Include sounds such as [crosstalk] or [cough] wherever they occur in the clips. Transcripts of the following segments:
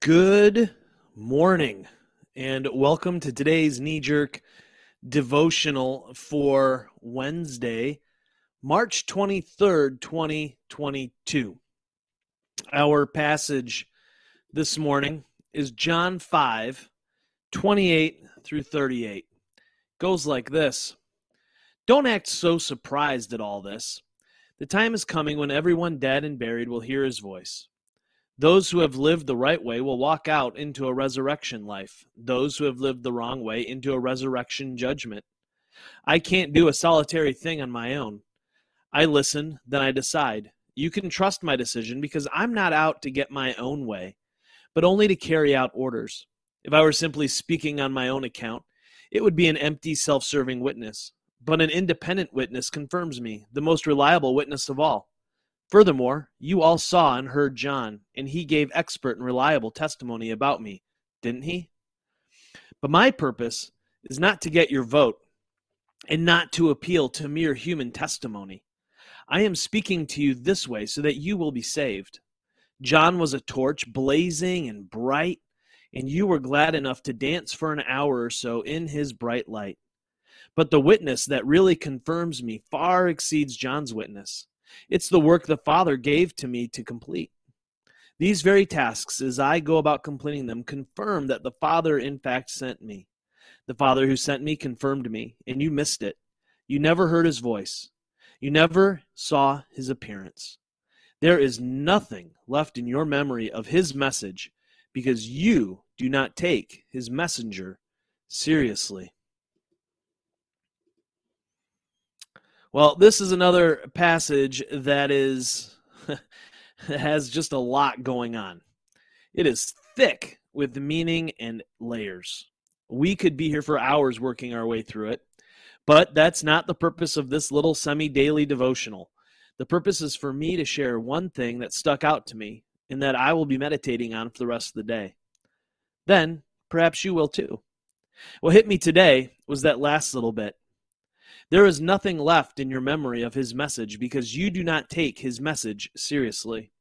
Good morning, and welcome to today's knee jerk devotional for Wednesday, March 23rd, 2022. Our passage this morning is John 5 28 through 38. Goes like this Don't act so surprised at all this. The time is coming when everyone dead and buried will hear his voice. Those who have lived the right way will walk out into a resurrection life. Those who have lived the wrong way into a resurrection judgment. I can't do a solitary thing on my own. I listen, then I decide. You can trust my decision because I'm not out to get my own way, but only to carry out orders. If I were simply speaking on my own account, it would be an empty, self serving witness. But an independent witness confirms me, the most reliable witness of all. Furthermore, you all saw and heard John, and he gave expert and reliable testimony about me, didn't he? But my purpose is not to get your vote and not to appeal to mere human testimony. I am speaking to you this way so that you will be saved. John was a torch blazing and bright, and you were glad enough to dance for an hour or so in his bright light. But the witness that really confirms me far exceeds John's witness. It's the work the Father gave to me to complete. These very tasks, as I go about completing them, confirm that the Father in fact sent me. The Father who sent me confirmed me, and you missed it. You never heard his voice. You never saw his appearance. There is nothing left in your memory of his message because you do not take his messenger seriously. Well, this is another passage that is [laughs] has just a lot going on. It is thick with meaning and layers. We could be here for hours working our way through it, but that's not the purpose of this little semi-daily devotional. The purpose is for me to share one thing that stuck out to me and that I will be meditating on for the rest of the day. Then, perhaps you will too. What hit me today was that last little bit there is nothing left in your memory of his message because you do not take his message seriously.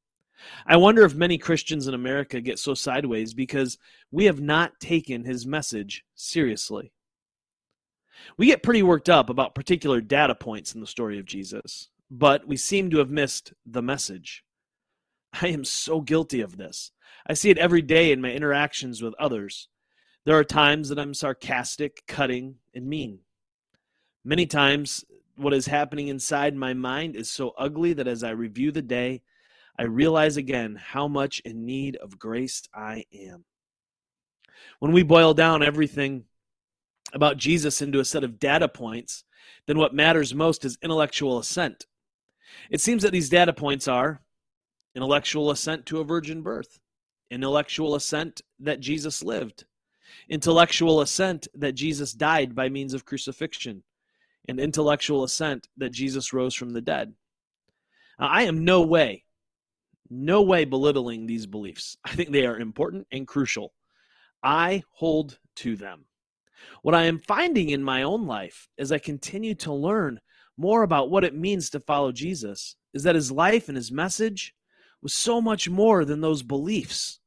I wonder if many Christians in America get so sideways because we have not taken his message seriously. We get pretty worked up about particular data points in the story of Jesus, but we seem to have missed the message. I am so guilty of this. I see it every day in my interactions with others. There are times that I'm sarcastic, cutting, and mean. Many times, what is happening inside my mind is so ugly that as I review the day, I realize again how much in need of grace I am. When we boil down everything about Jesus into a set of data points, then what matters most is intellectual assent. It seems that these data points are intellectual assent to a virgin birth, intellectual assent that Jesus lived, intellectual assent that Jesus died by means of crucifixion, and intellectual assent that Jesus rose from the dead. Now, I am no way, no way belittling these beliefs. [laughs] I think they are important and crucial. I hold to them. What I am finding in my own life as I continue to learn more about what it means to follow Jesus is that his life and his message was so much more than those beliefs.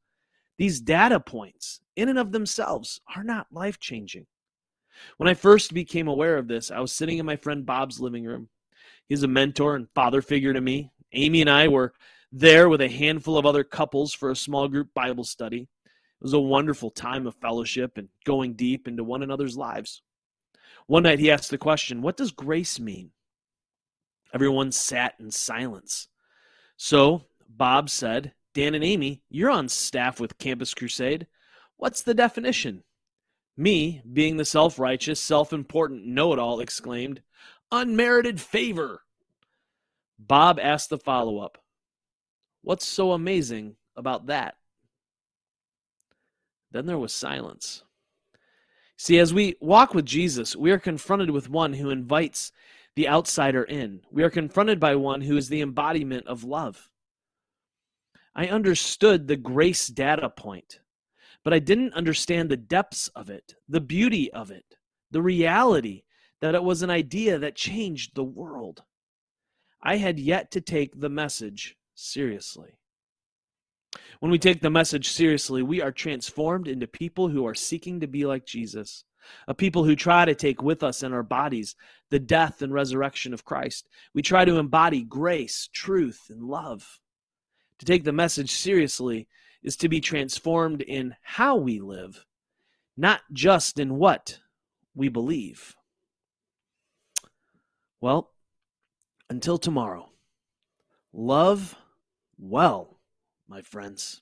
These data points, in and of themselves, are not life changing. When I first became aware of this, I was sitting in my friend Bob's living room. He's a mentor and father figure to me. Amy and I were there with a handful of other couples for a small group Bible study. It was a wonderful time of fellowship and going deep into one another's lives. One night he asked the question, What does grace mean? Everyone sat in silence. So Bob said, Dan and Amy, you're on staff with Campus Crusade. What's the definition? Me, being the self righteous, self important know it all, exclaimed, Unmerited favor. Bob asked the follow up, What's so amazing about that? Then there was silence. See, as we walk with Jesus, we are confronted with one who invites the outsider in. We are confronted by one who is the embodiment of love. I understood the grace data point but I didn't understand the depths of it, the beauty of it, the reality that it was an idea that changed the world. I had yet to take the message seriously. When we take the message seriously, we are transformed into people who are seeking to be like Jesus, a people who try to take with us in our bodies the death and resurrection of Christ. We try to embody grace, truth, and love. To take the message seriously is to be transformed in how we live, not just in what we believe. Well, until tomorrow, love well, my friends.